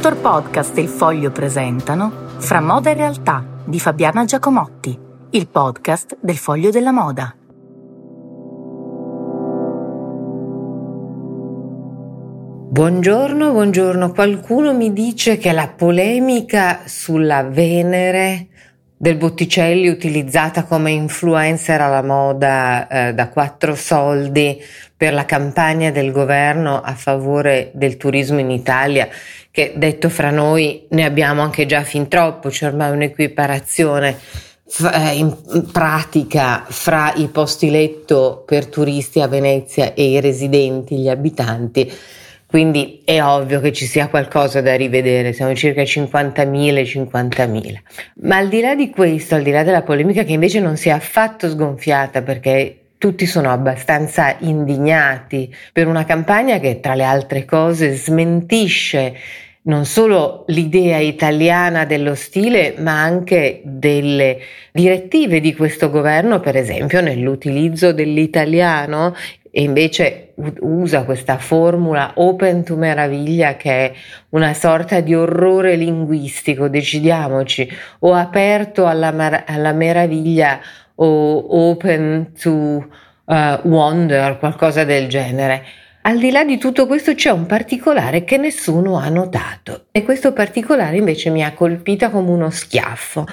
Culture Podcast e il Foglio presentano Fra moda e realtà di Fabiana Giacomotti, il podcast del Foglio della Moda. Buongiorno, buongiorno. Qualcuno mi dice che la polemica sulla Venere del Botticelli utilizzata come influencer alla moda eh, da quattro soldi per la campagna del governo a favore del turismo in Italia, che detto fra noi ne abbiamo anche già fin troppo, c'è ormai un'equiparazione eh, in pratica fra i posti letto per turisti a Venezia e i residenti, gli abitanti quindi è ovvio che ci sia qualcosa da rivedere, siamo circa 50.000 e 50.000. Ma al di là di questo, al di là della polemica che invece non si è affatto sgonfiata perché tutti sono abbastanza indignati per una campagna che tra le altre cose smentisce non solo l'idea italiana dello stile, ma anche delle direttive di questo governo, per esempio nell'utilizzo dell'italiano e invece usa questa formula open to meraviglia che è una sorta di orrore linguistico, decidiamoci, o aperto alla, mar- alla meraviglia o open to uh, wonder, qualcosa del genere. Al di là di tutto questo c'è un particolare che nessuno ha notato. E questo particolare invece mi ha colpita come uno schiaffo.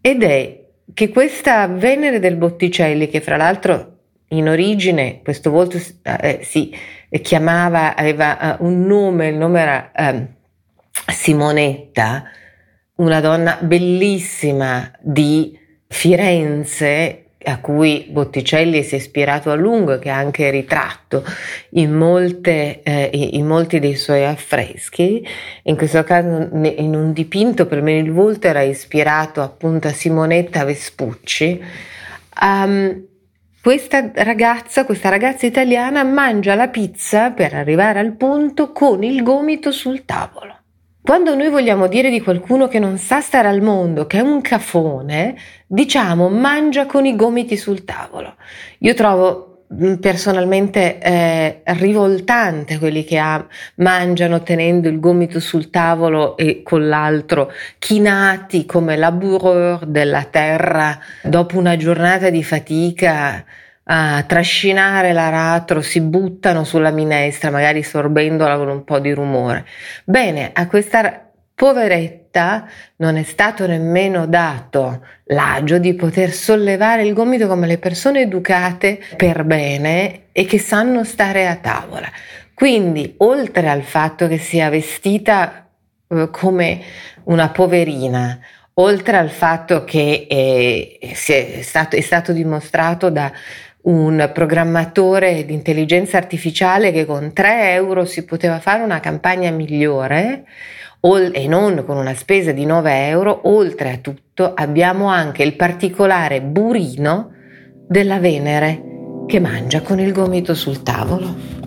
Ed è che questa Venere del Botticelli, che fra l'altro in origine questo volto eh, si chiamava, aveva uh, un nome, il nome era uh, Simonetta, una donna bellissima di Firenze a cui Botticelli si è ispirato a lungo e che ha anche ritratto in, molte, eh, in molti dei suoi affreschi. In questo caso in un dipinto per me il volto era ispirato appunto a Simonetta Vespucci. Um, questa ragazza, questa ragazza italiana mangia la pizza per arrivare al punto con il gomito sul tavolo. Quando noi vogliamo dire di qualcuno che non sa stare al mondo, che è un cafone, diciamo mangia con i gomiti sul tavolo. Io trovo personalmente eh, rivoltante quelli che ha, mangiano tenendo il gomito sul tavolo e con l'altro chinati come laboureur della terra dopo una giornata di fatica a trascinare l'aratro, si buttano sulla minestra, magari sorbendola con un po' di rumore. Bene, a questa poveretta non è stato nemmeno dato l'agio di poter sollevare il gomito come le persone educate per bene e che sanno stare a tavola. Quindi, oltre al fatto che sia vestita eh, come una poverina, oltre al fatto che eh, è, stato, è stato dimostrato da un programmatore di intelligenza artificiale che con 3 euro si poteva fare una campagna migliore e non con una spesa di 9 euro, oltre a tutto abbiamo anche il particolare burino della Venere che mangia con il gomito sul tavolo.